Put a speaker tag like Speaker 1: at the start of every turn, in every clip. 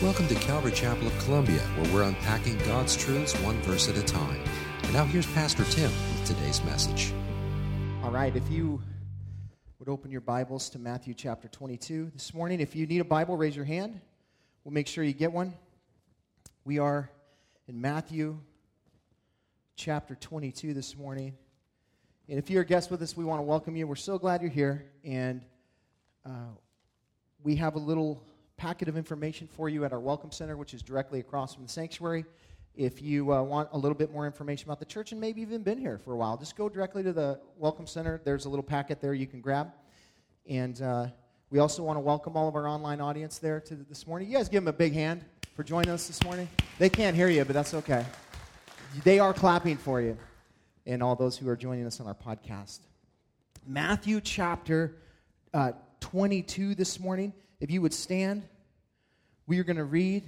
Speaker 1: Welcome to Calvary Chapel of Columbia, where we're unpacking God's truths one verse at a time. And now here's Pastor Tim with today's message.
Speaker 2: All right, if you would open your Bibles to Matthew chapter 22 this morning. If you need a Bible, raise your hand. We'll make sure you get one. We are in Matthew chapter 22 this morning. And if you're a guest with us, we want to welcome you. We're so glad you're here. And uh, we have a little packet of information for you at our Welcome Center, which is directly across from the sanctuary. If you uh, want a little bit more information about the church and maybe even been here for a while, just go directly to the Welcome Center. There's a little packet there you can grab. And uh, we also want to welcome all of our online audience there to this morning. You guys give them a big hand for joining us this morning. They can't hear you, but that's okay. They are clapping for you and all those who are joining us on our podcast. Matthew chapter uh, 22 this morning. If you would stand, we are going to read.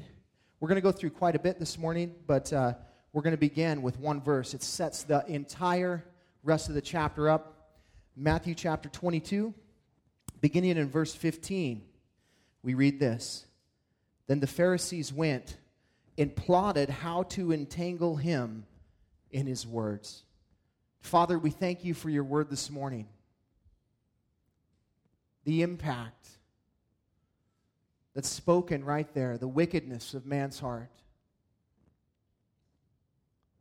Speaker 2: We're going to go through quite a bit this morning, but uh, we're going to begin with one verse. It sets the entire rest of the chapter up. Matthew chapter 22, beginning in verse 15. We read this Then the Pharisees went and plotted how to entangle him in his words. Father, we thank you for your word this morning. The impact that's spoken right there, the wickedness of man's heart,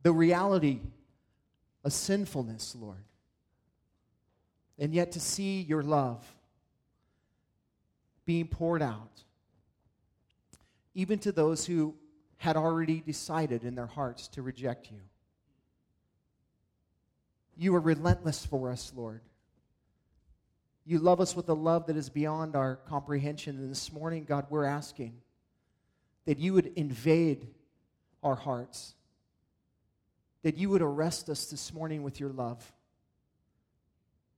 Speaker 2: the reality of sinfulness, Lord. And yet to see your love being poured out, even to those who had already decided in their hearts to reject you. You are relentless for us, Lord. You love us with a love that is beyond our comprehension. And this morning, God, we're asking that you would invade our hearts, that you would arrest us this morning with your love,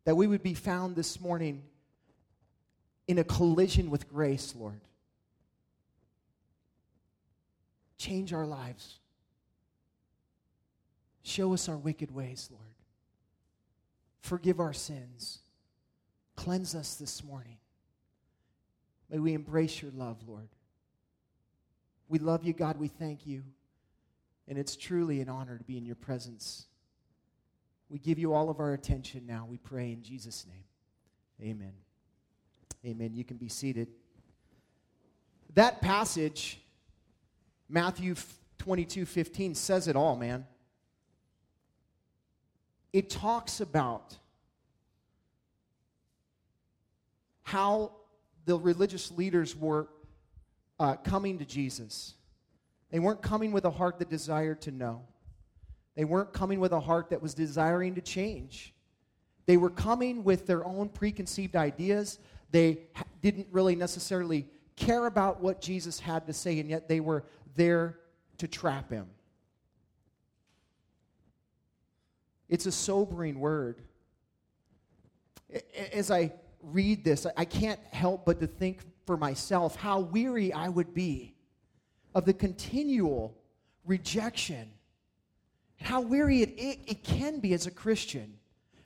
Speaker 2: that we would be found this morning in a collision with grace, Lord. Change our lives. Show us our wicked ways, Lord. Forgive our sins. Cleanse us this morning. May we embrace your love, Lord. We love you, God. We thank you. And it's truly an honor to be in your presence. We give you all of our attention now. We pray in Jesus' name. Amen. Amen. You can be seated. That passage, Matthew 22 15, says it all, man. It talks about how the religious leaders were uh, coming to Jesus. They weren't coming with a heart that desired to know, they weren't coming with a heart that was desiring to change. They were coming with their own preconceived ideas. They didn't really necessarily care about what Jesus had to say, and yet they were there to trap him. It's a sobering word. As I read this, I can't help but to think for myself how weary I would be of the continual rejection. How weary it, it, it can be as a Christian.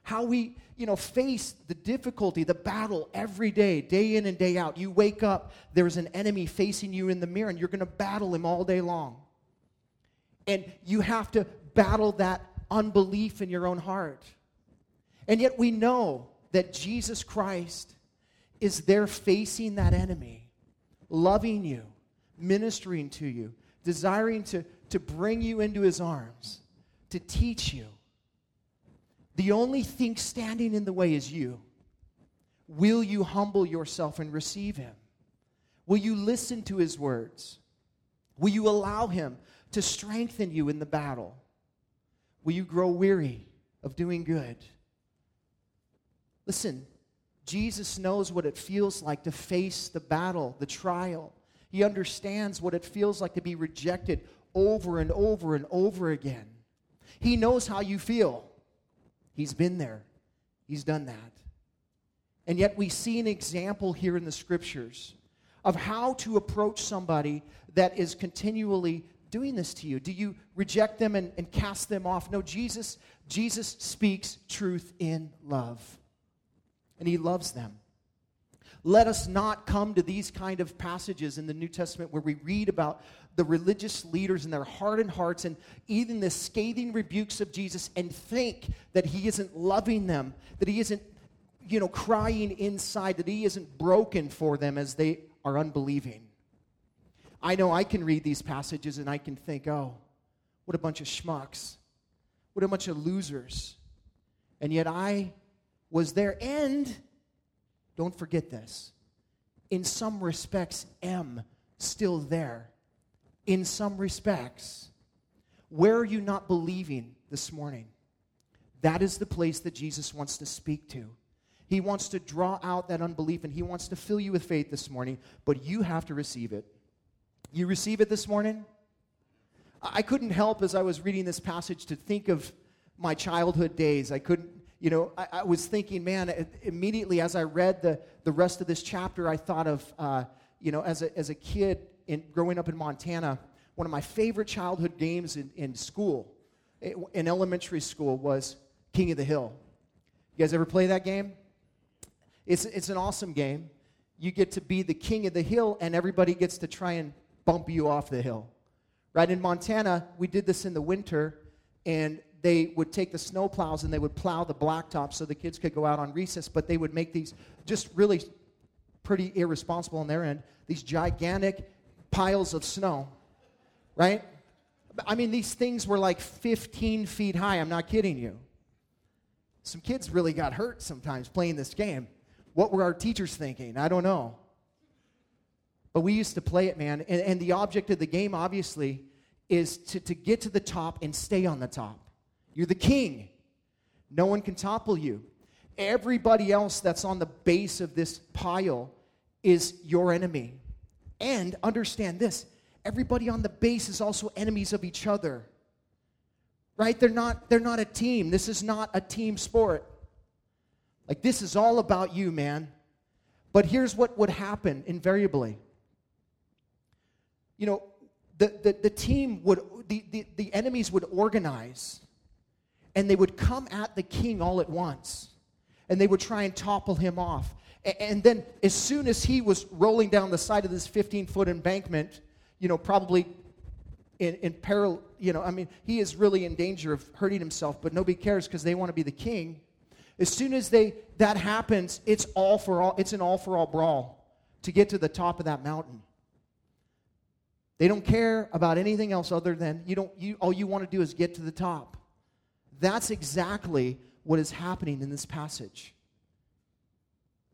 Speaker 2: How we, you know, face the difficulty, the battle every day, day in and day out. You wake up, there's an enemy facing you in the mirror, and you're going to battle him all day long. And you have to battle that unbelief in your own heart. And yet we know that Jesus Christ is there facing that enemy, loving you, ministering to you, desiring to, to bring you into his arms, to teach you. The only thing standing in the way is you. Will you humble yourself and receive him? Will you listen to his words? Will you allow him to strengthen you in the battle? Will you grow weary of doing good? Listen, Jesus knows what it feels like to face the battle, the trial. He understands what it feels like to be rejected over and over and over again. He knows how you feel. He's been there, He's done that. And yet, we see an example here in the scriptures of how to approach somebody that is continually doing this to you. Do you reject them and, and cast them off? No, Jesus, Jesus speaks truth in love and he loves them. Let us not come to these kind of passages in the New Testament where we read about the religious leaders and their hardened hearts and even the scathing rebukes of Jesus and think that he isn't loving them, that he isn't, you know, crying inside, that he isn't broken for them as they are unbelieving. I know I can read these passages and I can think, oh, what a bunch of schmucks. What a bunch of losers. And yet I was there. end. don't forget this. In some respects, am still there. In some respects. Where are you not believing this morning? That is the place that Jesus wants to speak to. He wants to draw out that unbelief and he wants to fill you with faith this morning, but you have to receive it. You receive it this morning? I couldn't help as I was reading this passage to think of my childhood days. I couldn't, you know, I, I was thinking, man, immediately as I read the, the rest of this chapter, I thought of, uh, you know, as a, as a kid in, growing up in Montana, one of my favorite childhood games in, in school, in elementary school, was King of the Hill. You guys ever play that game? It's, it's an awesome game. You get to be the king of the hill, and everybody gets to try and bump you off the hill. Right in Montana, we did this in the winter, and they would take the snow plows and they would plow the blacktop so the kids could go out on recess, but they would make these just really pretty irresponsible on their end, these gigantic piles of snow, right? I mean, these things were like 15 feet high. I'm not kidding you. Some kids really got hurt sometimes playing this game. What were our teachers thinking? I don't know. But we used to play it, man. And, and the object of the game, obviously, is to, to get to the top and stay on the top. You're the king. No one can topple you. Everybody else that's on the base of this pile is your enemy. And understand this everybody on the base is also enemies of each other. Right? They're not, they're not a team. This is not a team sport. Like, this is all about you, man. But here's what would happen invariably you know, the, the, the team would, the, the, the enemies would organize and they would come at the king all at once and they would try and topple him off. And then, as soon as he was rolling down the side of this 15 foot embankment, you know, probably in, in peril, you know, I mean, he is really in danger of hurting himself, but nobody cares because they want to be the king. As soon as they that happens, it's all for all, it's an all for all brawl to get to the top of that mountain. They don't care about anything else other than you don't you all you want to do is get to the top. That's exactly what is happening in this passage.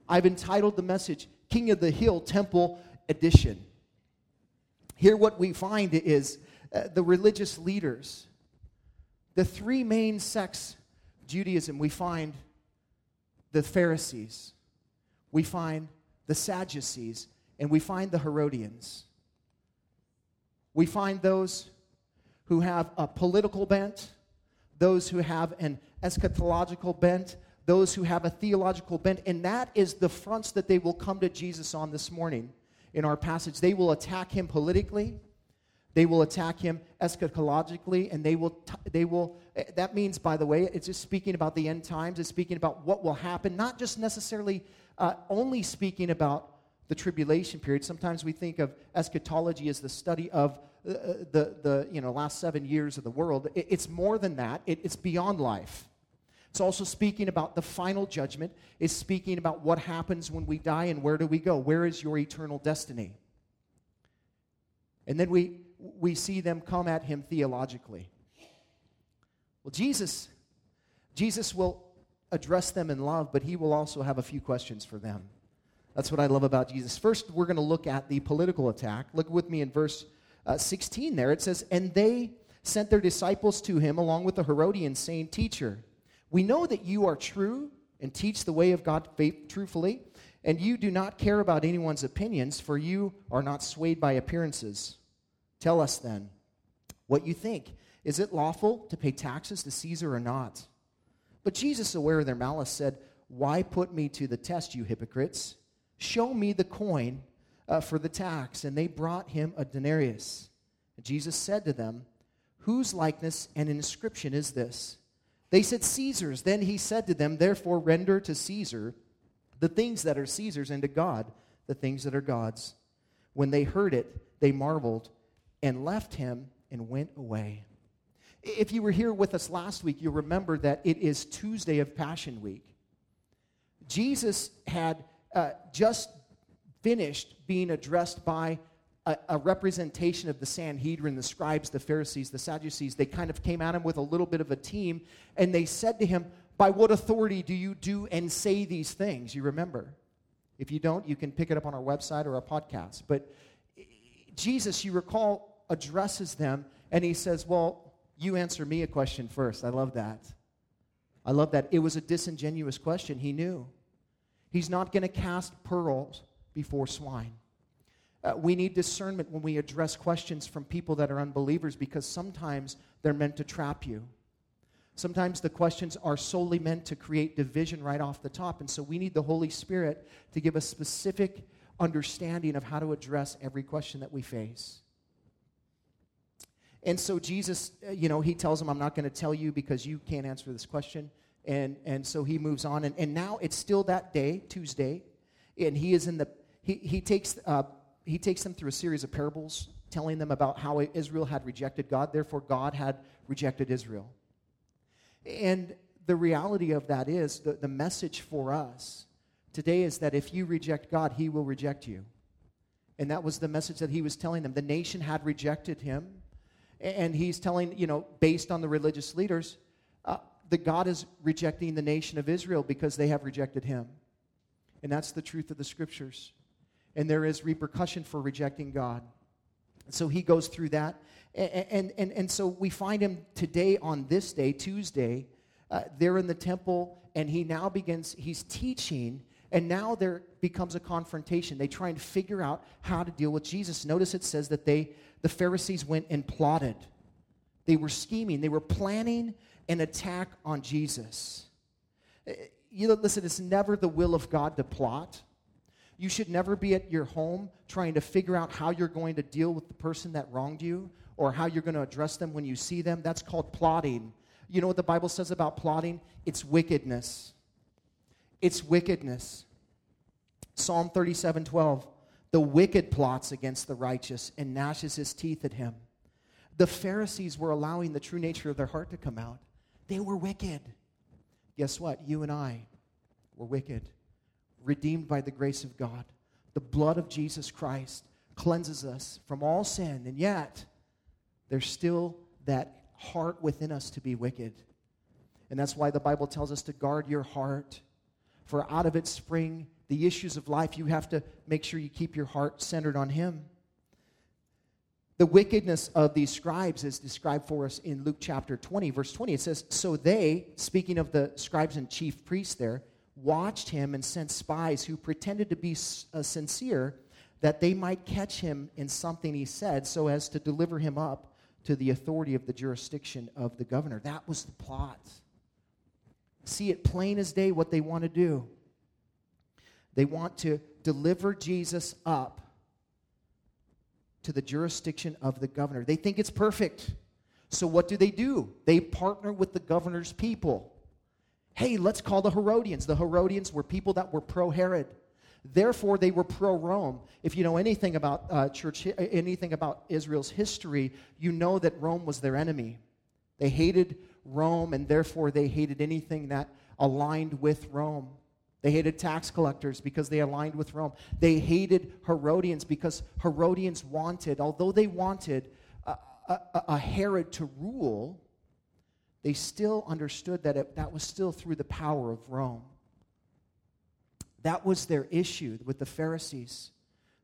Speaker 2: I've entitled the message King of the Hill Temple Edition. Here what we find is uh, the religious leaders the three main sects Judaism we find the Pharisees, we find the Sadducees, and we find the Herodians. We find those who have a political bent, those who have an eschatological bent, those who have a theological bent, and that is the fronts that they will come to Jesus on this morning in our passage. They will attack him politically, they will attack him eschatologically, and they will, t- they will, that means, by the way, it's just speaking about the end times, it's speaking about what will happen, not just necessarily uh, only speaking about the tribulation period. Sometimes we think of eschatology as the study of the, the you know, last seven years of the world. It, it's more than that, it, it's beyond life. It's also speaking about the final judgment. It's speaking about what happens when we die and where do we go? Where is your eternal destiny? And then we, we see them come at him theologically. Well, Jesus, Jesus will address them in love, but he will also have a few questions for them. That's what I love about Jesus. First, we're going to look at the political attack. Look with me in verse uh, 16 there. It says, And they sent their disciples to him along with the Herodians, saying, Teacher, we know that you are true and teach the way of God faith truthfully, and you do not care about anyone's opinions, for you are not swayed by appearances. Tell us then what you think. Is it lawful to pay taxes to Caesar or not? But Jesus, aware of their malice, said, Why put me to the test, you hypocrites? Show me the coin uh, for the tax. And they brought him a denarius. And Jesus said to them, Whose likeness and inscription is this? They said, Caesar's. Then he said to them, Therefore render to Caesar the things that are Caesar's, and to God the things that are God's. When they heard it, they marveled and left him and went away. If you were here with us last week, you'll remember that it is Tuesday of Passion Week. Jesus had uh, just finished being addressed by a, a, representation of the Sanhedrin, the scribes, the Pharisees, the Sadducees. They kind of came at him with a little bit of a team, and they said to him, By what authority do you do and say these things? You remember. If you don't, you can pick it up on our website or our podcast. But Jesus, you recall, addresses them, and he says, Well, you answer me a question first. I love that. I love that. It was a disingenuous question. He knew. He's not going to cast pearls before swine. Uh, we need discernment when we address questions from people that are unbelievers because sometimes they're meant to trap you. Sometimes the questions are solely meant to create division right off the top. And so we need the Holy Spirit to give us specific understanding of how to address every question that we face. And so Jesus, uh, you know, he tells him, I'm not going to tell you because you can't answer this question. And, and so he moves on. And, and now it's still that day, Tuesday, and he is in the, he, he takes, uh, he takes them through a series of parables telling them about how Israel had rejected God, therefore, God had rejected Israel. And the reality of that is the, the message for us today is that if you reject God, He will reject you. And that was the message that He was telling them. The nation had rejected Him. And He's telling, you know, based on the religious leaders, uh, that God is rejecting the nation of Israel because they have rejected Him. And that's the truth of the scriptures and there is repercussion for rejecting God. So he goes through that. And, and, and, so we find him today on this day, Tuesday, uh, there in the temple, and he now begins, he's teaching, and now there becomes a confrontation. They try and figure out how to deal with Jesus. Notice it says that they, the Pharisees went and plotted. They were scheming, they were planning an attack on Jesus. Uh, you know, listen, it's never the will of God to plot. You should never be at your home trying to figure out how you're going to deal with the person that wronged you or how you're going to address them when you see them. That's called plotting. You know what the Bible says about plotting? It's wickedness. It's wickedness. Psalm 37 12. The wicked plots against the righteous and gnashes his teeth at him. The Pharisees were allowing the true nature of their heart to come out. They were wicked. Guess what? You and I were wicked redeemed by the grace of God. The blood of Jesus Christ cleanses us from all sin, and yet there's still that heart within us to be wicked. And that's why the Bible tells us to guard your heart, for out of it spring the issues of life. You have to make sure you keep your heart centered on Him. The wickedness of these scribes is described for us in Luke chapter 20, verse 20. It says, So they, speaking of the scribes and chief priests there, watched him and sent spies who pretended to be uh, sincere that they might catch him in something he said so as to deliver him up to the authority of the jurisdiction of the governor. That was the plot. See it plain as day what they want to do. They want to deliver Jesus up to the jurisdiction of the governor. They think it's perfect. So, what do they do? They partner with the governor's people. Hey, let's call the Herodians. The Herodians were people that were pro Herod. Therefore, they were pro Rome. If you know anything about uh, church, anything about Israel's history, you know that Rome was their enemy. They hated Rome, and therefore they hated anything that aligned with Rome. They hated tax collectors because they aligned with Rome. They hated Herodians because Herodians wanted, although they wanted a, a, a Herod to rule, they still understood that it, that was still through the power of Rome. That was their issue with the Pharisees.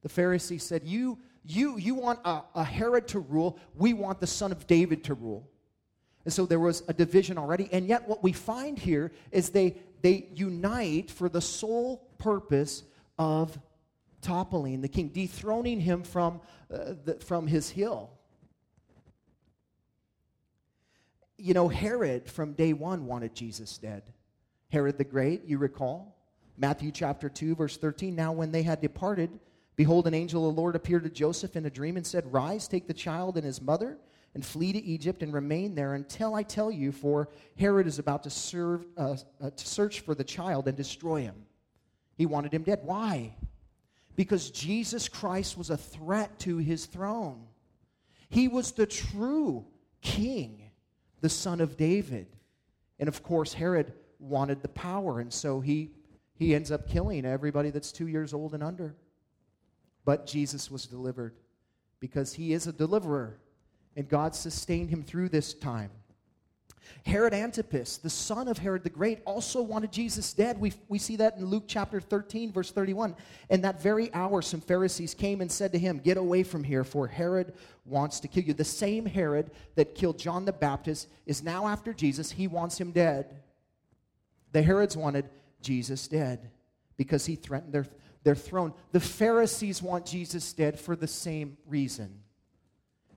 Speaker 2: The Pharisees said, You, you, you want a, a Herod to rule, we want the son of David to rule. And so there was a division already. And yet, what we find here is they, they unite for the sole purpose of toppling the king, dethroning him from, uh, the, from his hill. You know, Herod from day one wanted Jesus dead. Herod the Great, you recall? Matthew chapter 2, verse 13. Now, when they had departed, behold, an angel of the Lord appeared to Joseph in a dream and said, Rise, take the child and his mother, and flee to Egypt and remain there until I tell you, for Herod is about to, serve, uh, uh, to search for the child and destroy him. He wanted him dead. Why? Because Jesus Christ was a threat to his throne. He was the true king, the son of David. And of course, Herod wanted the power, and so he, he ends up killing everybody that's two years old and under. But Jesus was delivered because he is a deliverer, and God sustained him through this time. Herod Antipas, the son of Herod the Great, also wanted Jesus dead. We, we see that in Luke chapter 13, verse 31. In that very hour, some Pharisees came and said to him, Get away from here, for Herod wants to kill you. The same Herod that killed John the Baptist is now after Jesus. He wants him dead. The Herods wanted Jesus dead because he threatened their, their throne. The Pharisees want Jesus dead for the same reason.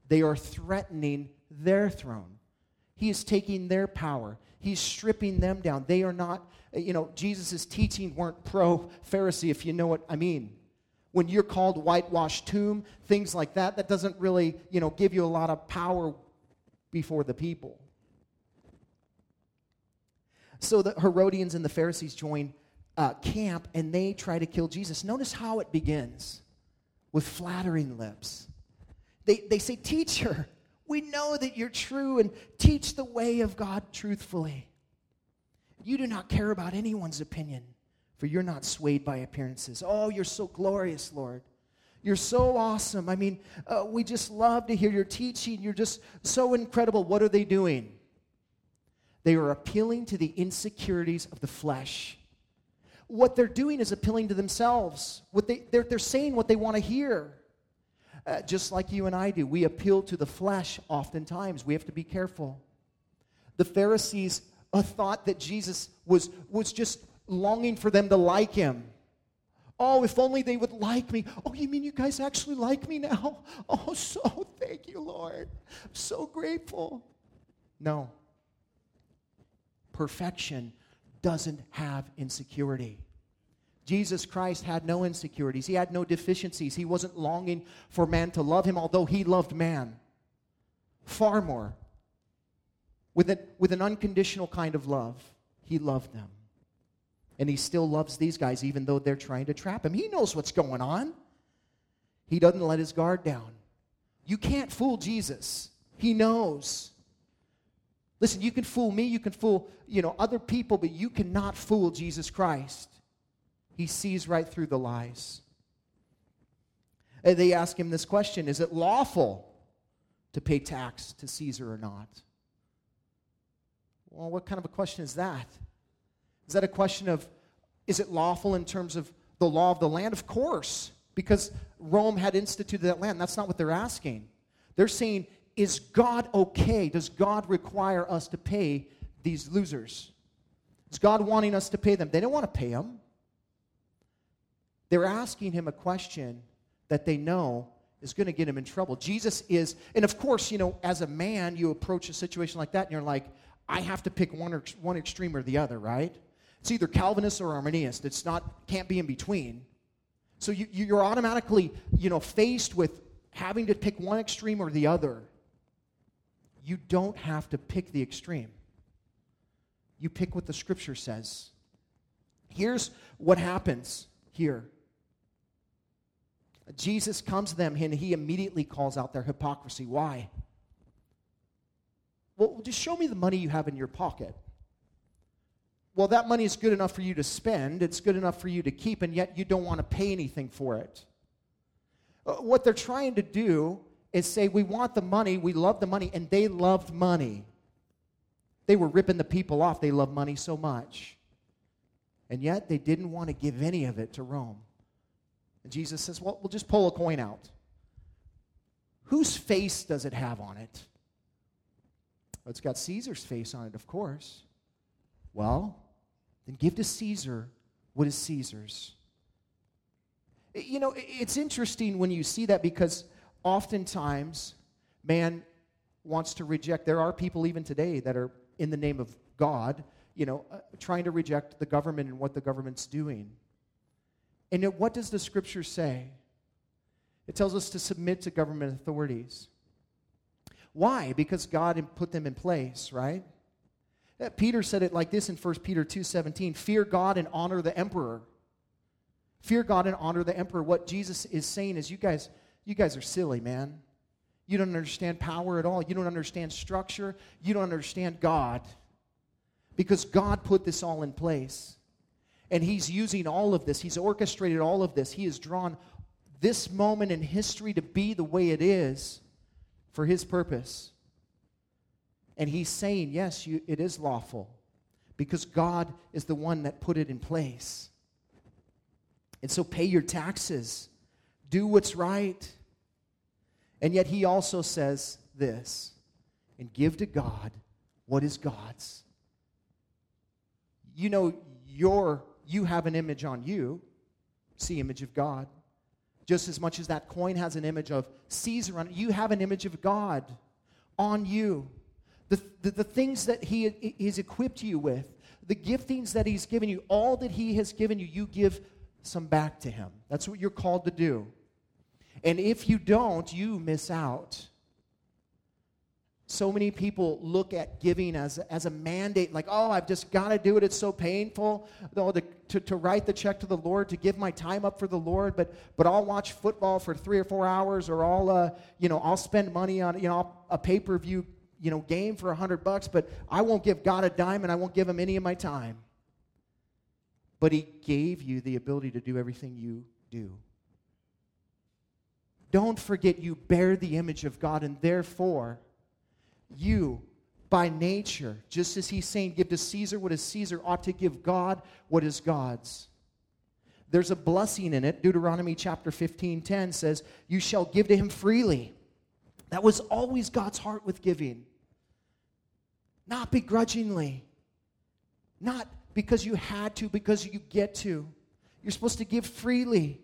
Speaker 2: They are threatening their throne. He is taking their power. He's stripping them down. They are not, you know, Jesus' teaching weren't pro Pharisee, if you know what I mean. When you're called whitewashed tomb, things like that, that doesn't really, you know, give you a lot of power before the people. So the Herodians and the Pharisees join uh, camp and they try to kill Jesus. Notice how it begins with flattering lips. They, they say, Teacher, we know that you're true and teach the way of God truthfully. You do not care about anyone's opinion, for you're not swayed by appearances. Oh, you're so glorious, Lord. You're so awesome. I mean, uh, we just love to hear your teaching. You're just so incredible. What are they doing? They are appealing to the insecurities of the flesh. What they're doing is appealing to themselves. What they, they're, they're saying what they want to hear uh, just like you and I do. We appeal to the flesh oftentimes. We have to be careful. The Pharisees uh, thought that Jesus was, was just longing for them to like him. Oh, if only they would like me. Oh, you mean you guys actually like me now? Oh, so thank you, Lord. I'm so grateful. No. Perfection doesn't have insecurity. Jesus Christ had no insecurities, he had no deficiencies. He wasn't longing for man to love him, although he loved man far more. With an, with an unconditional kind of love, he loved them. And he still loves these guys, even though they're trying to trap him. He knows what's going on. He doesn't let his guard down. You can't fool Jesus. He knows. Listen, you can fool me, you can fool, you know, other people, but you cannot fool Jesus Christ. He sees right through the lies. They ask him this question Is it lawful to pay tax to Caesar or not? Well, what kind of a question is that? Is that a question of, is it lawful in terms of the law of the land? Of course, because Rome had instituted that land. That's not what they're asking. They're saying, is God okay? Does God require us to pay these losers? Is God wanting us to pay them? They don't want to pay them. They're asking him a question that they know is going to get him in trouble. Jesus is, and of course, you know, as a man, you approach a situation like that and you're like, I have to pick one, or, one extreme or the other, right? It's either Calvinist or Arminian. It's not, can't be in between. So you, you're automatically, you know, faced with having to pick one extreme or the other. You don't have to pick the extreme. You pick what the scripture says. Here's what happens here Jesus comes to them and he immediately calls out their hypocrisy. Why? Well, just show me the money you have in your pocket. Well, that money is good enough for you to spend, it's good enough for you to keep, and yet you don't want to pay anything for it. Uh, what they're trying to do is say, We want the money, we love the money, and they loved money. They were ripping the people off. They loved money so much. And yet they didn't want to give any of it to Rome. And Jesus says, Well, we'll just pull a coin out. Whose face does it have on it? Well, it's got Caesar's face on it, of course. Well, then give to Caesar what is Caesar's. You know, it's interesting when you see that because oftentimes man wants to reject. There are people even today that are in the name of God, you know, uh, trying to reject the government and what the government's doing. And yet, what does the scripture say? It tells us to submit to government authorities. Why? Because God put them in place, right? Peter said it like this in 1 Peter 2:17, "Fear God and honor the emperor." Fear God and honor the emperor. What Jesus is saying is, you guys, you guys are silly, man. You don't understand power at all. You don't understand structure. You don't understand God. Because God put this all in place. And He's using all of this, He's orchestrated all of this. He has drawn this moment in history to be the way it is for His purpose. And He's saying, yes, you, it is lawful because God is the one that put it in place. And so pay your taxes, do what's right. And yet he also says this and give to God what is God's. You know, your, you have an image on you, see image of God. Just as much as that coin has an image of Caesar on it, you have an image of God on you. The, the, the things that he has equipped you with, the giftings that he's given you, all that he has given you, you give some back to him. That's what you're called to do. And if you don't, you miss out. So many people look at giving as, as a mandate, like, oh, I've just got to do it. It's so painful though, to, to, to, write the check to the Lord, to give my time up for the Lord, but, but I'll watch football for three or four hours, or I'll, uh, you know, I'll spend money on, you know, a pay-per-view, you know, game for a hundred bucks, but I won't give God a dime and I won't give him any of my time. But he gave you the ability to do everything you do. Don't forget you bear the image of God, and therefore, you, by nature, just as he's saying, give to Caesar what is Caesar, ought to give God what is God's. There's a blessing in it. Deuteronomy chapter 15 10 says, You shall give to him freely. That was always God's heart with giving. Not begrudgingly. Not because you had to, because you get to. You're supposed to give freely,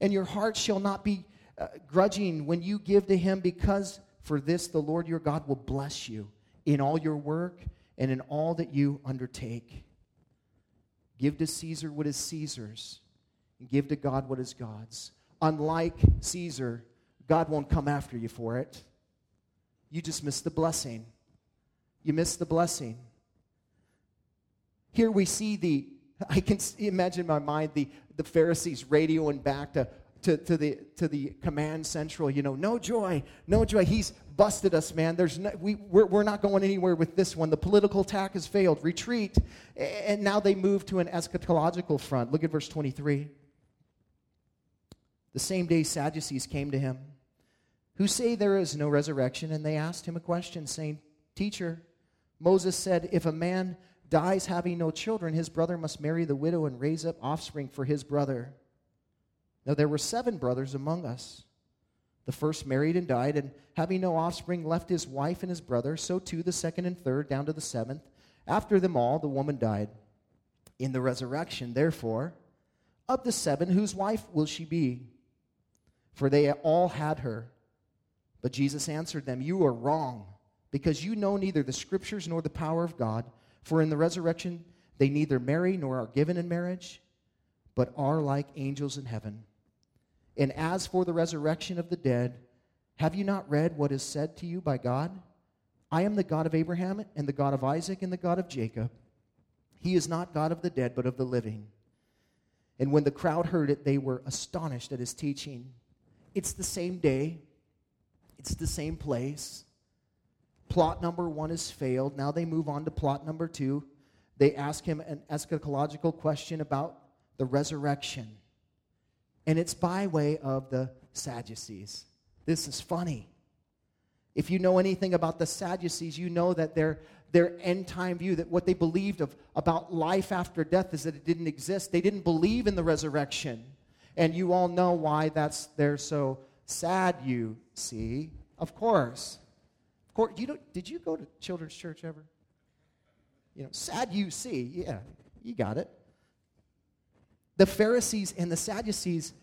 Speaker 2: and your heart shall not be uh, grudging when you give to him, because for this the Lord your God will bless you in all your work and in all that you undertake. Give to Caesar what is Caesar's, and give to God what is God's. Unlike Caesar, God won't come after you for it. You just miss the blessing. You miss the blessing. Here we see the, I can imagine in my mind the, the Pharisees radioing back to, to, to, the, to the command central, you know, no joy, no joy. He's busted us, man. There's no, we, we're, we're not going anywhere with this one. The political attack has failed. Retreat. And now they move to an eschatological front. Look at verse 23. The same day Sadducees came to him, who say there is no resurrection, and they asked him a question, saying, Teacher, Moses said, if a man dies having no children, his brother must marry the widow and raise up offspring for his brother. Now there were seven brothers among us. The first married and died, and having no offspring, left his wife and his brother. So too the second and third, down to the seventh. After them all, the woman died. In the resurrection, therefore, of the seven, whose wife will she be? For they all had her. But Jesus answered them, You are wrong, because you know neither the scriptures nor the power of God. For in the resurrection, they neither marry nor are given in marriage, but are like angels in heaven. And as for the resurrection of the dead, have you not read what is said to you by God? I am the God of Abraham and the God of Isaac and the God of Jacob. He is not God of the dead, but of the living. And when the crowd heard it, they were astonished at his teaching. It's the same day, it's the same place. Plot number one has failed. Now they move on to plot number two. They ask him an eschatological question about the resurrection and it's by way of the Sadducees. This is funny. If you know anything about the Sadducees, you know that their, their end time view, that what they believed of, about life after death is that it didn't exist. They didn't believe in the resurrection. And you all know why that's they're so sad, you see. Of course. Of course, you don't, did you go to children's church ever? You know, sad you see. Yeah, you got it the Pharisees and the Sadducees,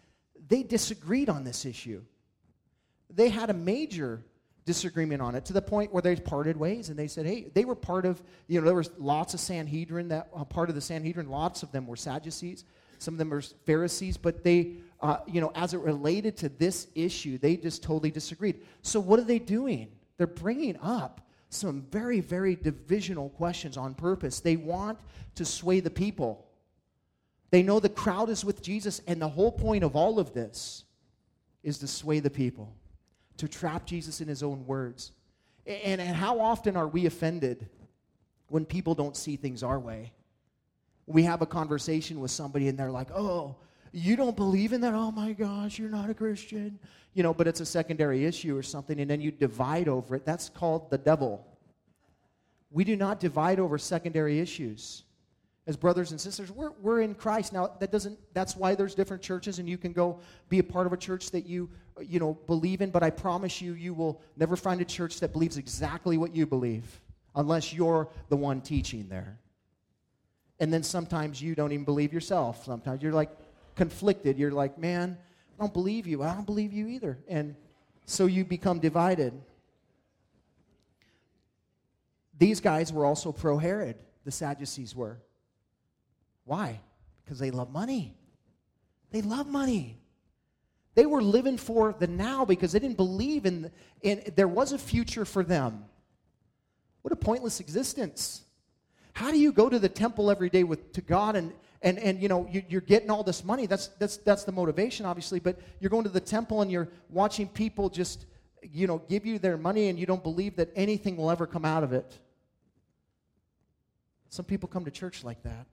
Speaker 2: they disagreed on this issue. They had a major disagreement on it to the point where they parted ways and they said, hey, they were part of, you know, there was lots of Sanhedrin, that uh, part of the Sanhedrin, lots of them were Sadducees, some of them were Pharisees, but they, uh, you know, as it related to this issue, they just totally disagreed. So what are they doing? They're bringing up some very, very divisional questions on purpose. They want to sway the people They know the crowd is with Jesus, and the whole point of all of this is to sway the people, to trap Jesus in his own words. And, and how often are we offended when people don't see things our way? We have a conversation with somebody, and they're like, oh, you don't believe in that? Oh my gosh, you're not a Christian. You know, but it's a secondary issue or something, and then you divide over it. That's called the devil. We do not divide over secondary issues. As brothers and sisters, we're, we're in Christ. Now, that doesn't, that's why there's different churches, and you can go be a part of a church that you, you know, believe in, but I promise you, you will never find a church that believes exactly what you believe unless you're the one teaching there. And then sometimes you don't even believe yourself. Sometimes you're like, conflicted. You're like, man, I don't believe you. I don't believe you either. And so you become divided. These guys were also pro Herod, the Sadducees were. Why? Because they love money. They love money. They were living for the now because they didn't believe in, in there was a future for them. What a pointless existence. How do you go to the temple every day with, to God and, and, and you know, you, are getting all this money. That's, that's, that's the motivation, obviously. But you're going to the temple and you're watching people just, you know, give you their money and you don't believe that anything will ever come out of it. Some people come to church like that.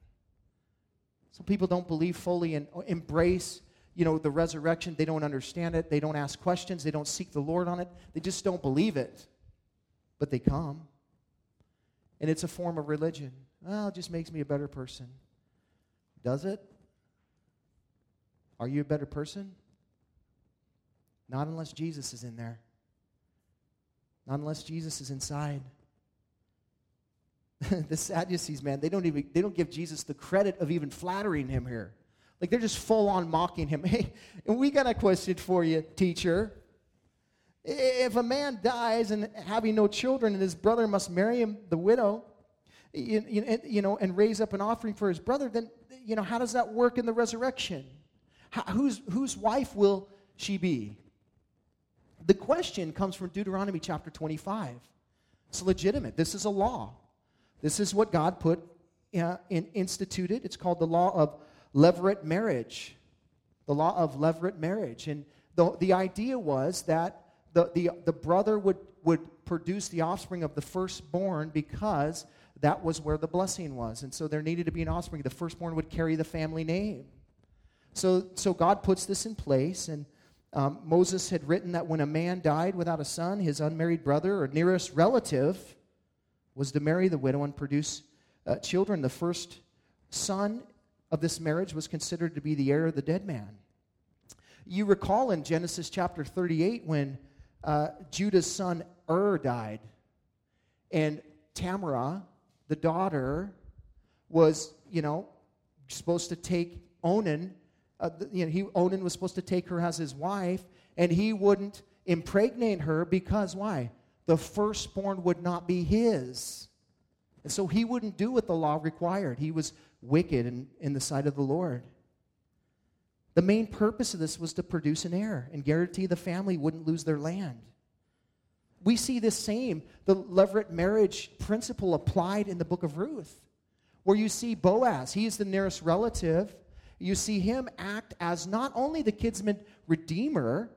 Speaker 2: Some people don't believe fully and uh, embrace, you know, the resurrection. They don't understand it. They don't ask questions. They don't seek the Lord on it. They just don't believe it. But they come. And it's a form of religion. Well, it just makes me a better person. Does it? Are you a better person? Not unless Jesus is in there. Not unless Jesus is inside. the Sadducees, man, they don't even they don't give Jesus the credit of even flattering him here. Like they're just full on mocking him. Hey, and we got a question for you, teacher. If a man dies and having no children and his brother must marry him, the widow, you, you know, and raise up an offering for his brother, then you know, how does that work in the resurrection? How, whose, whose wife will she be? The question comes from Deuteronomy chapter 25. It's legitimate. This is a law. This is what God put uh, in, instituted. It's called the law of levirate marriage. The law of levirate marriage. And the, the idea was that the, the, the brother would, would produce the offspring of the firstborn because that was where the blessing was. And so there needed to be an offspring. The firstborn would carry the family name. So, so God puts this in place. And um, Moses had written that when a man died without a son, his unmarried brother or nearest relative was to marry the widow and produce uh, children. The first son of this marriage was considered to be the heir of the dead man. You recall in Genesis chapter 38 when uh, Judah's son Ur died, and Tamar the daughter was, you know, supposed to take Onan. Uh, you know, he, Onan was supposed to take her as his wife, and he wouldn't impregnate her because why? The firstborn would not be his. And so he wouldn't do what the law required. He was wicked in, in the sight of the Lord. The main purpose of this was to produce an heir and guarantee the family wouldn't lose their land we see this same, the levirate marriage principle applied in the book of Ruth, where you see Boaz, he is the nearest relative. You see him act as not only the kinsman redeemer,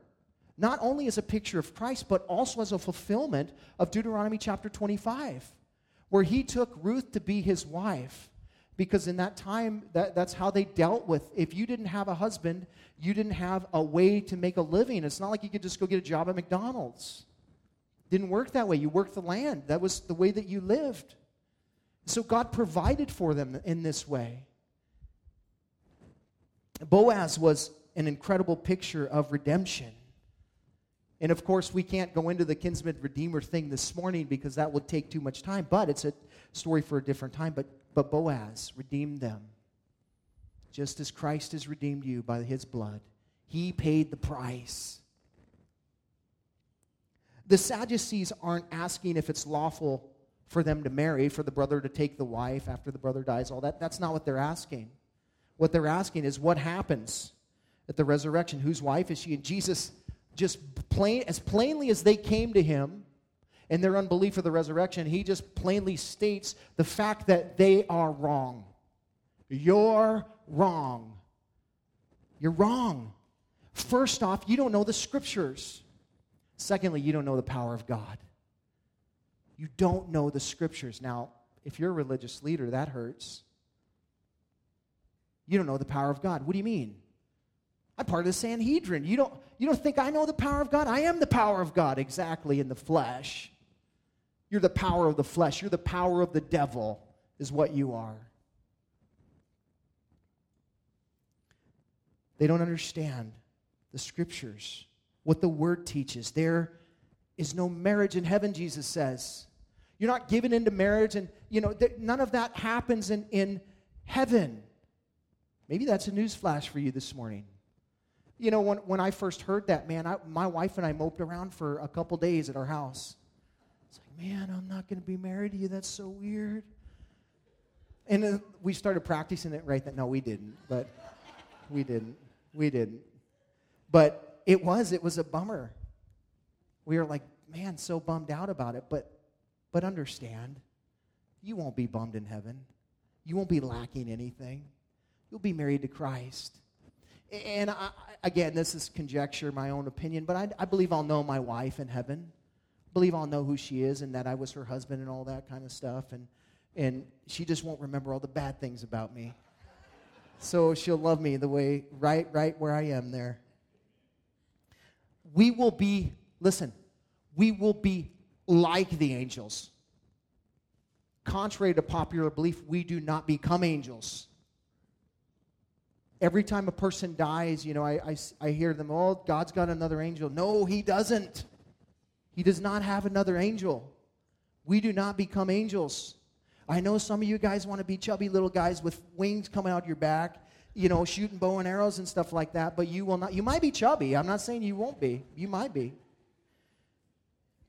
Speaker 2: not only as a picture of Christ, but also as a fulfillment of Deuteronomy chapter 25, where he took Ruth to be his wife. Because in that time, that, that's how they dealt with. If you didn't have a husband, you didn't have a way to make a living. It's not like you could just go get a job at McDonald's. Didn't work that way. You worked the land. That was the way that you lived. So God provided for them in this way. Boaz was an incredible picture of redemption. And of course, we can't go into the kinsman redeemer thing this morning because that would take too much time, but it's a story for a different time. But, but Boaz redeemed them just as Christ has redeemed you by his blood. He paid the price. The Sadducees aren't asking if it's lawful for them to marry, for the brother to take the wife after the brother dies, all that. That's not what they're asking. What they're asking is what happens at the resurrection? Whose wife is she? And Jesus, just plain, as plainly as they came to him in their unbelief of the resurrection, he just plainly states the fact that they are wrong. You're wrong. You're wrong. First off, you don't know the scriptures. Secondly, you don't know the power of God. You don't know the scriptures. Now, if you're a religious leader, that hurts. You don't know the power of God. What do you mean? I'm part of the Sanhedrin. You don't, you don't think I know the power of God? I am the power of God, exactly, in the flesh. You're the power of the flesh. You're the power of the devil, is what you are. They don't understand the scriptures, what the word teaches. There is no marriage in heaven, Jesus says. You're not given into marriage, and you know, none of that happens in, in heaven. Maybe that's a news flash for you this morning. You know, when, when I first heard that, man, I, my wife and I moped around for a couple days at our house. It's like, man, I'm not going to be married to you. That's so weird. And uh, we started practicing it right then. No, we didn't, but we didn't. We didn't. But it was, it was a bummer. We were like, man, so bummed out about it. But, but understand, you won't be bummed in heaven. You won't be lacking anything. You'll be married to Christ. And I, again, this is conjecture, my own opinion, but I, I believe I'll know my wife in heaven. I believe I'll know who she is and that I was her husband and all that kind of stuff. And, and she just won't remember all the bad things about me. So she'll love me the way, right, right where I am there. We will be, listen, we will be like the angels. Contrary to popular belief, we do not become angels every time a person dies, you know, I, I, I, hear them, oh, God's got another angel. No, He doesn't. He does not have another angel. We do not become angels. I know some of you guys want to be chubby little guys with wings coming out your back, you know, shooting bow and arrows and stuff like that, but you will not. You might be chubby. I'm not saying you won't be. You might be.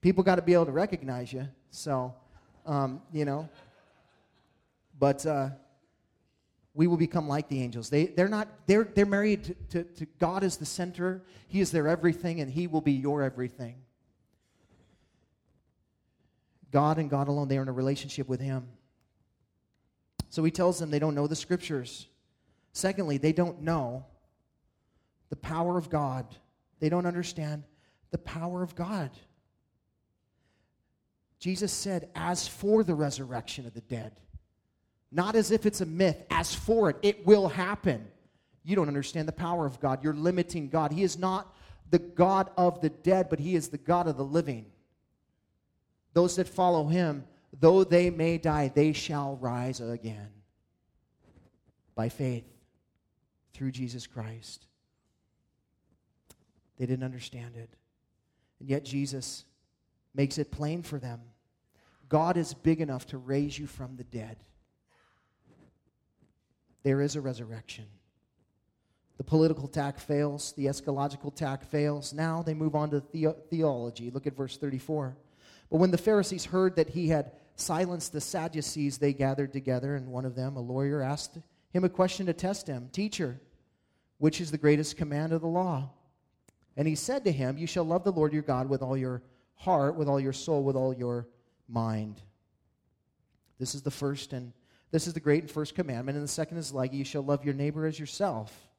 Speaker 2: People got to be able to recognize you. So, um, you know, but. Uh, we will become like the angels. They, they're not, they're, they're married to, to, to God as the center. He is their everything, and He will be your everything. God and God alone, they are in a relationship with Him. So He tells them they don't know the scriptures. Secondly, they don't know the power of God. They don't understand the power of God. Jesus said, As for the resurrection of the dead, not as if it's a myth, as for it, it will happen. You don't understand the power of God. You're limiting God. He is not the God of the dead, but He is the God of the living. Those that follow Him, though they may die, they shall rise again by faith through Jesus Christ. They didn't understand it. And yet Jesus makes it plain for them. God is big enough to raise you from the dead there is a resurrection. The political tack fails, the eschatological tack fails. Now they move on to the- theology. Look at verse 34. But when the Pharisees heard that he had silenced the Sadducees, they gathered together, and one of them, a lawyer, asked him a question to test him Teacher, which is the greatest command of the law? And he said to him, You shall love the Lord your God with all your heart, with all your soul, with all your mind. This is the first and this is the great and first commandment, and the second is like, you shall love your neighbor as yourself.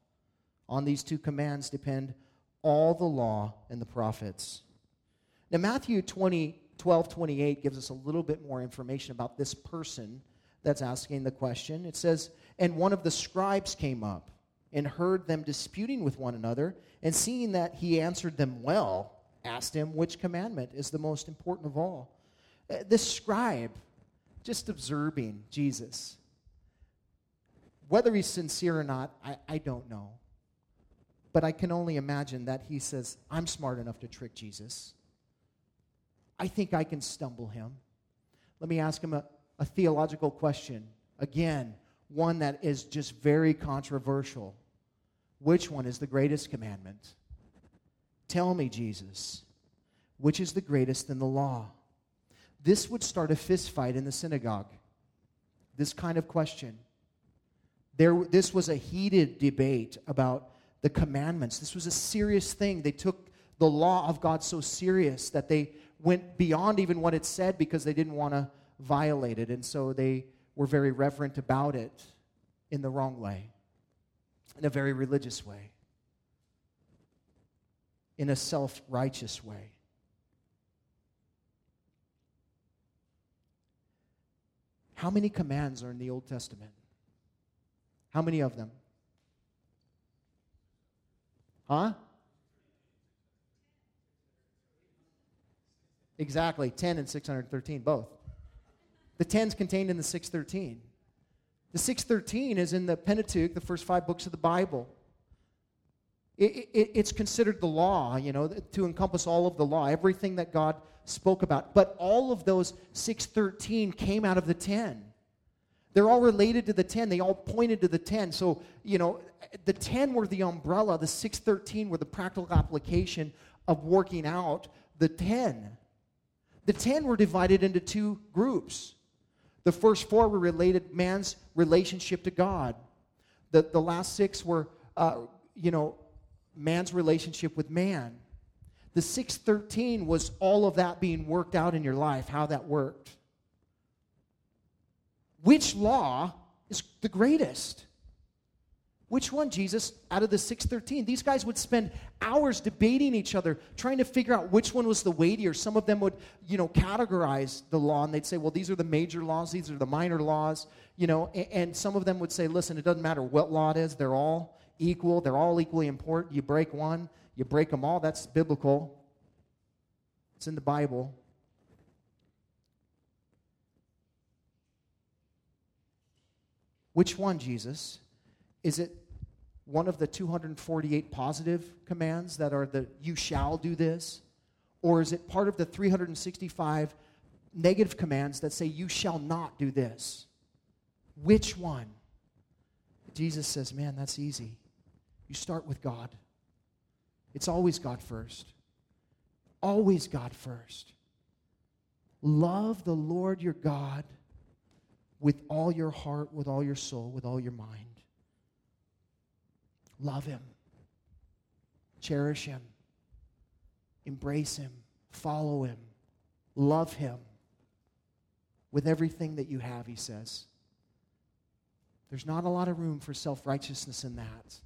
Speaker 2: On these two commands depend all the law and the prophets. Now, Matthew 20, 12, 28 gives us a little bit more information about this person that's asking the question. It says, And one of the scribes came up and heard them disputing with one another, and seeing that he answered them well, asked him, Which commandment is the most important of all? Uh, this scribe just observing Jesus. Whether he's sincere or not, I, I don't know. But I can only imagine that he says, I'm smart enough to trick Jesus. I think I can stumble him. Let me ask him a, a theological question. Again, one that is just very controversial. Which one is the greatest commandment? Tell me, Jesus, which is the greatest in the law? This would start a fist fight in the synagogue. This kind of question. There, this was a heated debate about the commandments. This was a serious thing. They took the law of God so serious that they went beyond even what it said because they didn't want to violate it. And so they were very reverent about it in the wrong way. in a very religious way, in a self righteous way. How many commands are in the Old Testament? How many of them? Huh? Exactly, 10 and 613, both. The 10's contained in the 613. The 613 is in the Pentateuch, the first five books of the Bible. It, it, it's considered the law, you know, to encompass all of the law, everything that God spoke about. But all of those 613 came out of the 10. They're all related to the 10. They all pointed to the 10. So, you know, the 10 were the umbrella, the 613 were the practical application of working out the 10. The 10 were divided into two groups. The first four were related man's relationship to God. The, the last six were, uh, you know, man's relationship with man. The 613 was all of that being worked out in your life, how that worked. Which law is the greatest? Which one, Jesus, out of the 613? These guys would spend hours debating each other, trying to figure out which one was the weightier. Some of them would, you know, categorize the law and they'd say, well, these are the major laws, these are the minor laws, you know, and, some of them would say, listen, it doesn't matter what law it is, they're all equal, they're all equally important. You break one, you break them all. That's biblical, it's in the Bible. Which one, Jesus? Is it one of the 248 positive commands that are the you shall do this? Or is it part of the 365 negative commands that say you shall not do this? Which one? Jesus says, man, that's easy. You start with God. It's always God first. Always God first. Love the Lord your God with all your heart, with all your soul, with all your mind. Love him. Cherish him. Embrace him. Follow him. Love him with everything that you have, he says. There's not a lot of room for self righteousness in that.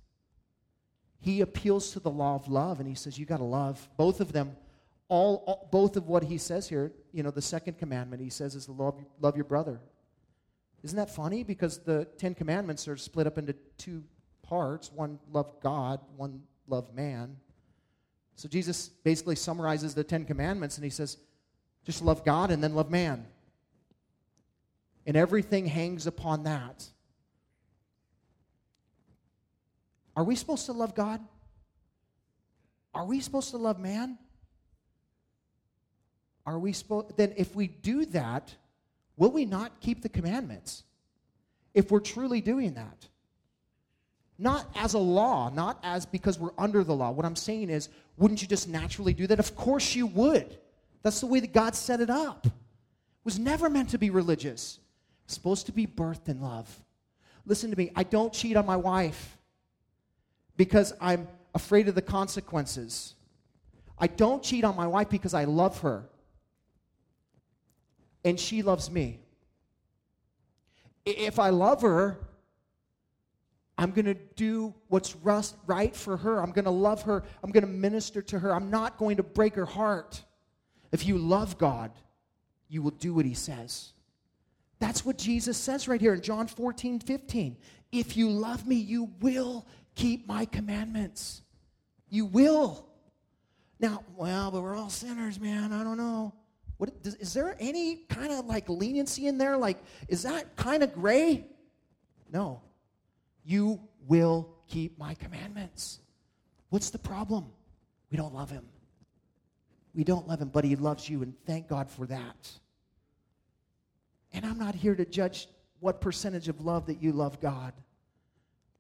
Speaker 2: He appeals to the law of love and he says, You got to love. Both of them, all, all, both of what he says here, you know, the second commandment he says is love, love your brother isn't that funny? Because the Ten Commandments are split up into two parts one love God, one love man. So Jesus basically summarizes the Ten Commandments and he says, just love God and then love man. And everything hangs upon that. Are we supposed to love God? Are we supposed to love man? Are we supposed then if we do that, will we not keep the commandments if we're truly doing that? Not as a law, not as because we're under the law. What I'm saying is, wouldn't you just naturally do that? Of course you would. That's the way that God set it up. It was never meant to be religious. It's supposed to be birthed in love. Listen to me, I don't cheat on my wife because I'm afraid of the consequences. I don't cheat on my wife because I love her and she loves me. If I love her, I'm going to do what's right for her. I'm going to love her. I'm going to minister to her. I'm not going to break her heart. If you love God, you will do what he says. That's what Jesus says right here in John 14, 15. If you love me, you will keep my commandments. You will. Now, well, but we're all sinners, man. I don't know. What, is there any kind of like leniency in there? Like, is that kind of gray? No. You will keep my commandments. What's the problem? We don't love him. We don't love him, but he loves you, and thank God for that. And I'm not here to judge what percentage of love that you love God.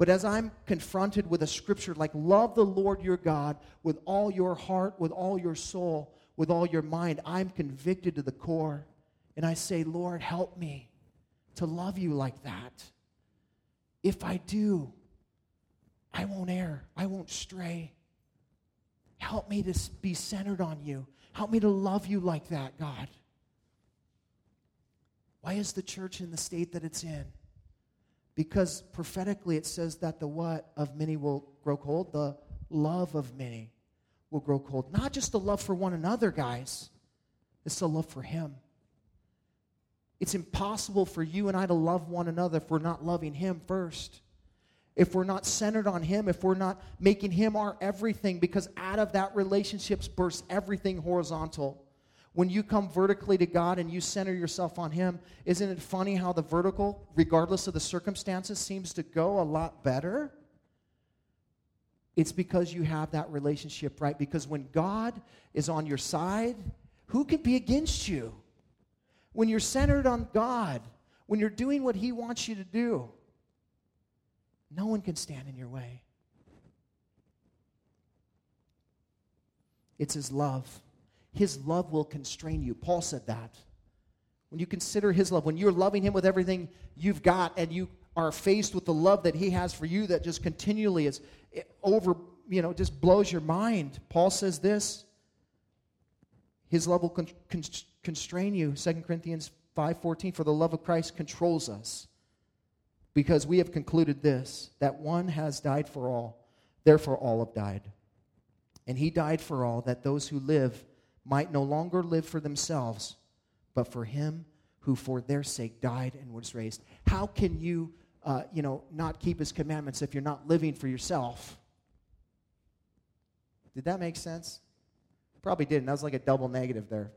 Speaker 2: But as I'm confronted with a scripture like, love the Lord your God with all your heart, with all your soul, with all your mind, I'm convicted to the core. And I say, Lord, help me to love you like that. If I do, I won't err, I won't stray. Help me to be centered on you. Help me to love you like that, God. Why is the church in the state that it's in? Because prophetically it says that the what of many will grow cold? The love of many will grow cold. Not just the love for one another, guys, it's the love for Him. It's impossible for you and I to love one another if we're not loving Him first. If we're not centered on Him, if we're not making Him our everything, because out of that relationships bursts everything horizontal. When you come vertically to God and you center yourself on Him, isn't it funny how the vertical, regardless of the circumstances, seems to go a lot better? It's because you have that relationship, right? Because when God is on your side, who can be against you? When you're centered on God, when you're doing what He wants you to do, no one can stand in your way. It's His love. His love will constrain you. Paul said that. When you consider His love, when you're loving Him with everything you've got and you are faced with the love that He has for you that just continually is over, you know, just blows your mind. Paul says this His love will con- con- constrain you. 2 Corinthians 5:14 for the love of Christ controls us because we have concluded this that one has died for all therefore all have died and he died for all that those who live might no longer live for themselves but for him who for their sake died and was raised how can you uh, you know not keep his commandments if you're not living for yourself did that make sense probably didn't that was like a double negative there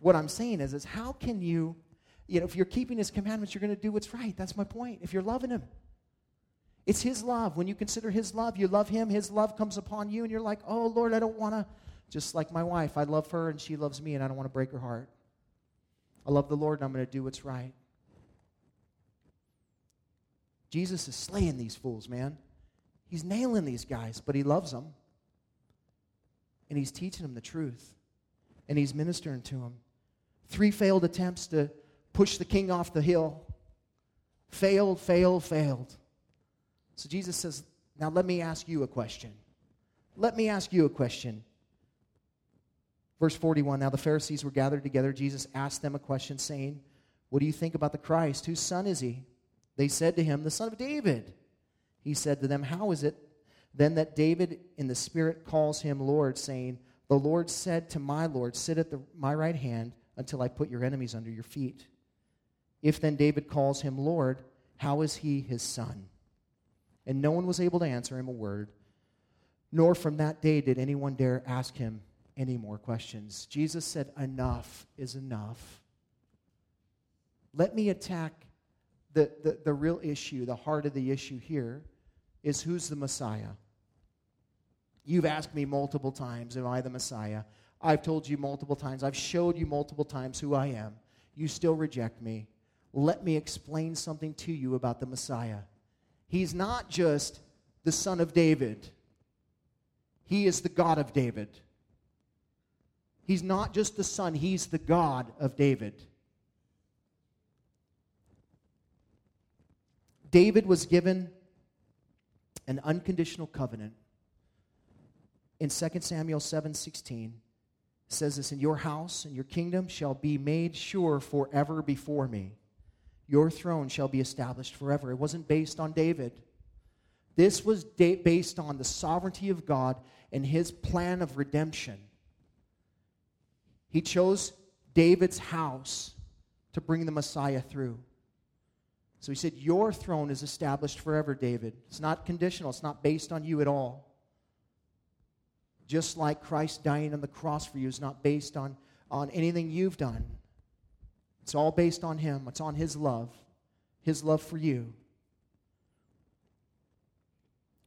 Speaker 2: what I'm saying is, is how can you, you know, if you're keeping his commandments, you're going to do what's right. That's my point. If you're loving him, it's his love. When you consider his love, you love him, his love comes upon you, and you're like, oh, Lord, I don't want to, just like my wife, I love her and she loves me, and I don't want to break her heart. I love the Lord, and I'm going to do what's right. Jesus is slaying these fools, man. He's nailing these guys, but he loves them. And he's teaching them the truth. And he's ministering to them. Three failed attempts to push the king off the hill. Failed, failed, failed. So Jesus says, Now let me ask you a question. Let me ask you a question. Verse 41 Now the Pharisees were gathered together. Jesus asked them a question, saying, What do you think about the Christ? Whose son is he? They said to him, The son of David. He said to them, How is it then that David in the Spirit calls him Lord, saying, The Lord said to my Lord, Sit at the, my right hand until I put your enemies under your feet. If then David calls him Lord, how is he his son? And no one was able to answer him a word, nor from that day did anyone dare ask him any more questions. Jesus said, Enough is enough. Let me attack the, the, the real issue, the heart of the issue here is who's the Messiah? You've asked me multiple times, Am I the Messiah? I've told you multiple times, I've showed you multiple times who I am. You still reject me. Let me explain something to you about the Messiah. He's not just the son of David, he is the God of David. He's not just the son, he's the God of David. David was given an unconditional covenant. In 2 Samuel 7 16, says this, In your house and your kingdom shall be made sure forever before me. Your throne shall be established forever. It wasn't based on David. This was da- based on the sovereignty of God and his plan of redemption. He chose David's house to bring the Messiah through. So he said, Your throne is established forever, David. It's not conditional, it's not based on you at all. Just like Christ dying on the cross for you is not based on, on anything you've done. It's all based on Him, it's on His love, His love for you.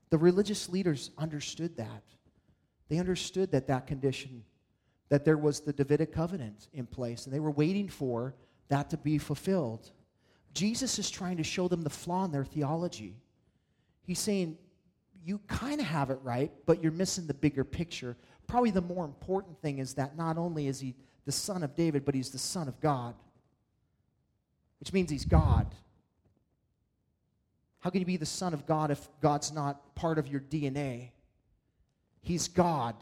Speaker 2: The religious leaders understood that. They understood that that condition, that there was the Davidic covenant in place, and they were waiting for that to be fulfilled. Jesus is trying to show them the flaw in their theology. He's saying, you kind of have it right, but you're missing the bigger picture. Probably the more important thing is that not only is he the son of David, but he's the son of God, which means he's God. How can you be the son of God if God's not part of your DNA? He's God.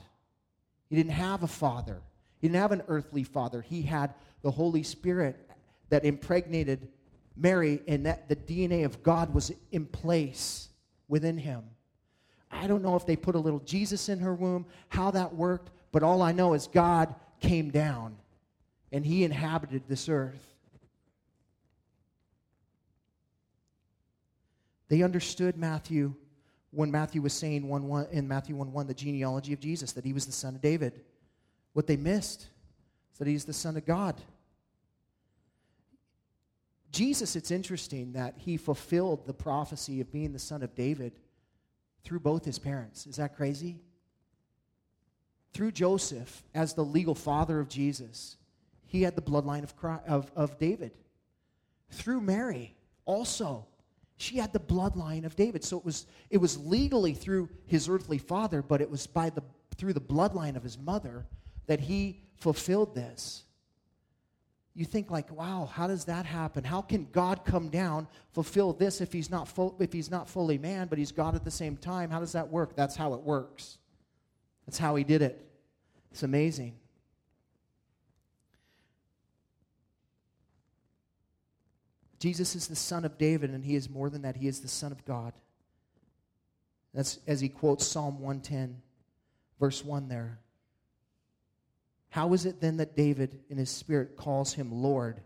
Speaker 2: He didn't have a father, he didn't have an earthly father. He had the Holy Spirit that impregnated Mary and that the DNA of God was in place within him. I don't know if they put a little Jesus in her womb, how that worked, but all I know is God came down and he inhabited this earth. They understood Matthew when Matthew was saying one, one, in Matthew 1 1, the genealogy of Jesus, that he was the son of David. What they missed is that he's the son of God. Jesus, it's interesting that he fulfilled the prophecy of being the son of David through both his parents. Is that crazy? Through Joseph, as the legal father of Jesus, he had the bloodline of, of, of David. Through Mary, also, she had the bloodline of David. So it was, it was legally through his earthly father, but it was by the, through the bloodline of his mother that he fulfilled this. You think like wow how does that happen? How can god come down fulfill this if he's not full, if he's not fully man but he's god at the same time? How does that work? That's how it works. That's how he did it. It's amazing jesus is the son of david and he is more than that he is the son of god that's as he quotes psalm 110 verse 1 there how is it then that David, in his spirit, calls him Lord,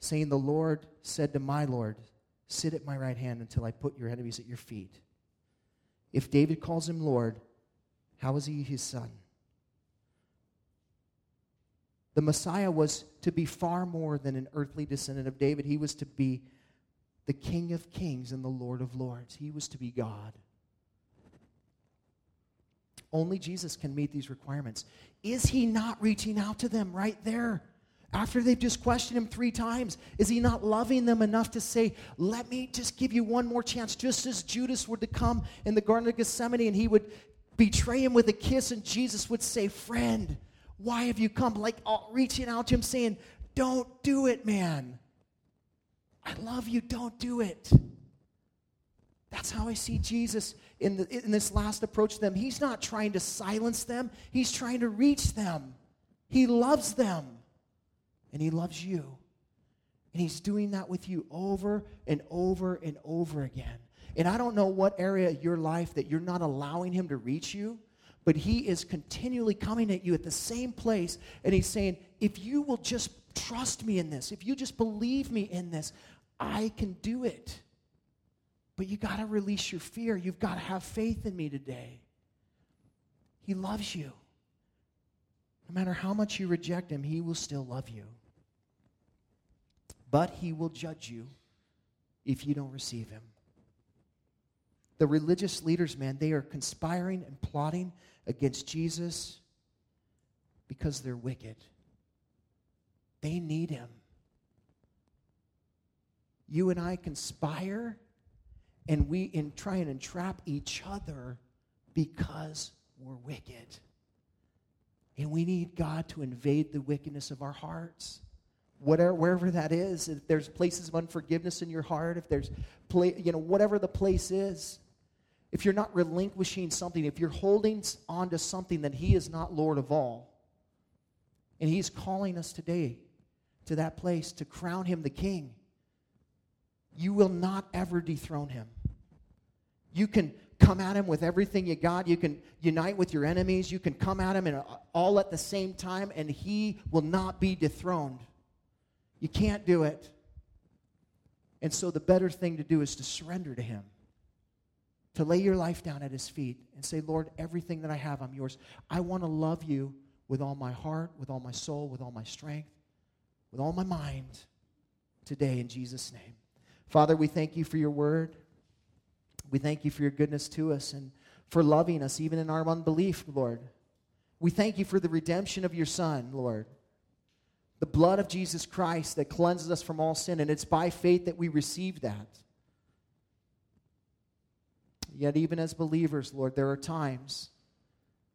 Speaker 2: saying, The Lord said to my Lord, Sit at my right hand until I put your enemies at your feet? If David calls him Lord, how is he his son? The Messiah was to be far more than an earthly descendant of David. He was to be the King of kings and the Lord of lords. He was to be God. Only Jesus can meet these requirements. Is he not reaching out to them right there? After they've just questioned him three times, is he not loving them enough to say, Let me just give you one more chance? Just as Judas were to come in the Garden of Gethsemane and he would betray him with a kiss, and Jesus would say, Friend, why have you come? Like uh, reaching out to him, saying, Don't do it, man. I love you, don't do it. That's how I see Jesus in, the, in this last approach to them. He's not trying to silence them, He's trying to reach them. He loves them, and He loves you. And He's doing that with you over and over and over again. And I don't know what area of your life that you're not allowing Him to reach you, but He is continually coming at you at the same place, and He's saying, if you will just trust me in this, if you just believe me in this, I can do it. But you got to release your fear. You've got to have faith in me today. He loves you. No matter how much you reject him, he will still love you. But he will judge you if you don't receive him. The religious leaders, man, they are conspiring and plotting against Jesus because they're wicked. They need him. You and I conspire and we in, try and entrap each other because we're wicked. And we need God to invade the wickedness of our hearts. Whatever, wherever that is, if there's places of unforgiveness in your heart, if there's, play, you know, whatever the place is, if you're not relinquishing something, if you're holding on to something that He is not Lord of all, and He's calling us today to that place to crown Him the King, you will not ever dethrone him. You can come at him with everything you got. You can unite with your enemies. You can come at him in a, all at the same time, and he will not be dethroned. You can't do it. And so the better thing to do is to surrender to him, to lay your life down at his feet and say, Lord, everything that I have, I'm yours. I want to love you with all my heart, with all my soul, with all my strength, with all my mind today in Jesus' name. Father, we thank you for your word. We thank you for your goodness to us and for loving us even in our unbelief, Lord. We thank you for the redemption of your Son, Lord. The blood of Jesus Christ that cleanses us from all sin, and it's by faith that we receive that. Yet, even as believers, Lord, there are times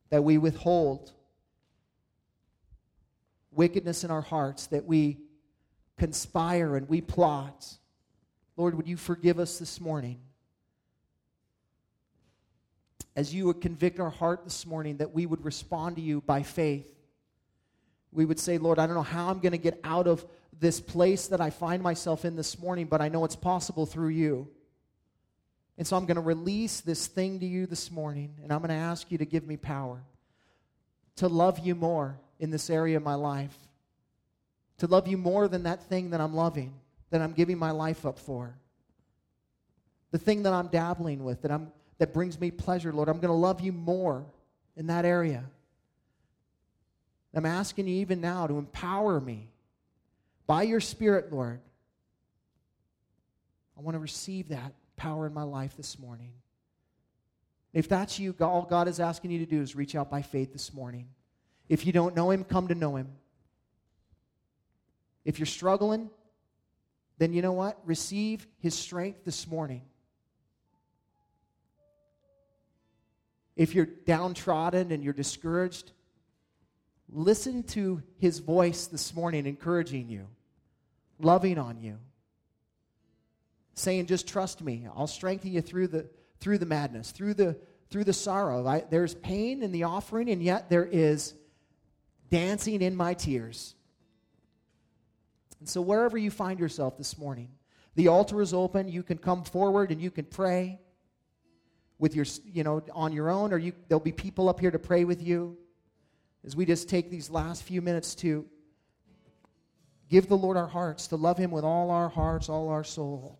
Speaker 2: that we withhold wickedness in our hearts, that we conspire and we plot Lord, would you forgive us this morning? As you would convict our heart this morning, that we would respond to you by faith, We would say, Lord, I don't know how I'm going to get out of this place that I find myself in this morning, but I know it's possible through you. And so I'm going to release this thing to you this morning, and I'm going to ask you to give me power to love you more in this area of my life, to love you more than that thing that I'm loving, that I'm giving my life up for, the thing that I'm dabbling with, that, I'm, that brings me pleasure, Lord. I'm going to love you more in that area. I'm asking you even now to empower me by your Spirit, Lord. I want to receive that power in my life this morning. If that's you, all God is asking you to do is reach out by faith this morning. If you don't know Him, come to know Him. If you're struggling, then you know what? Receive His strength this morning. If you're downtrodden and you're discouraged, listen to His voice this morning encouraging you, loving on you, saying, Just trust me. I'll strengthen you through the through the madness, through the, through the sorrow. I, there's pain in the offering, and yet there is dancing in my tears. And so, wherever you find yourself this morning, the altar is open. You can come forward and you can pray with your, you know, on your own, or you, there'll be people up here to pray with you. As we just take these last few minutes to give the Lord our hearts, to love Him with all our hearts, all our soul,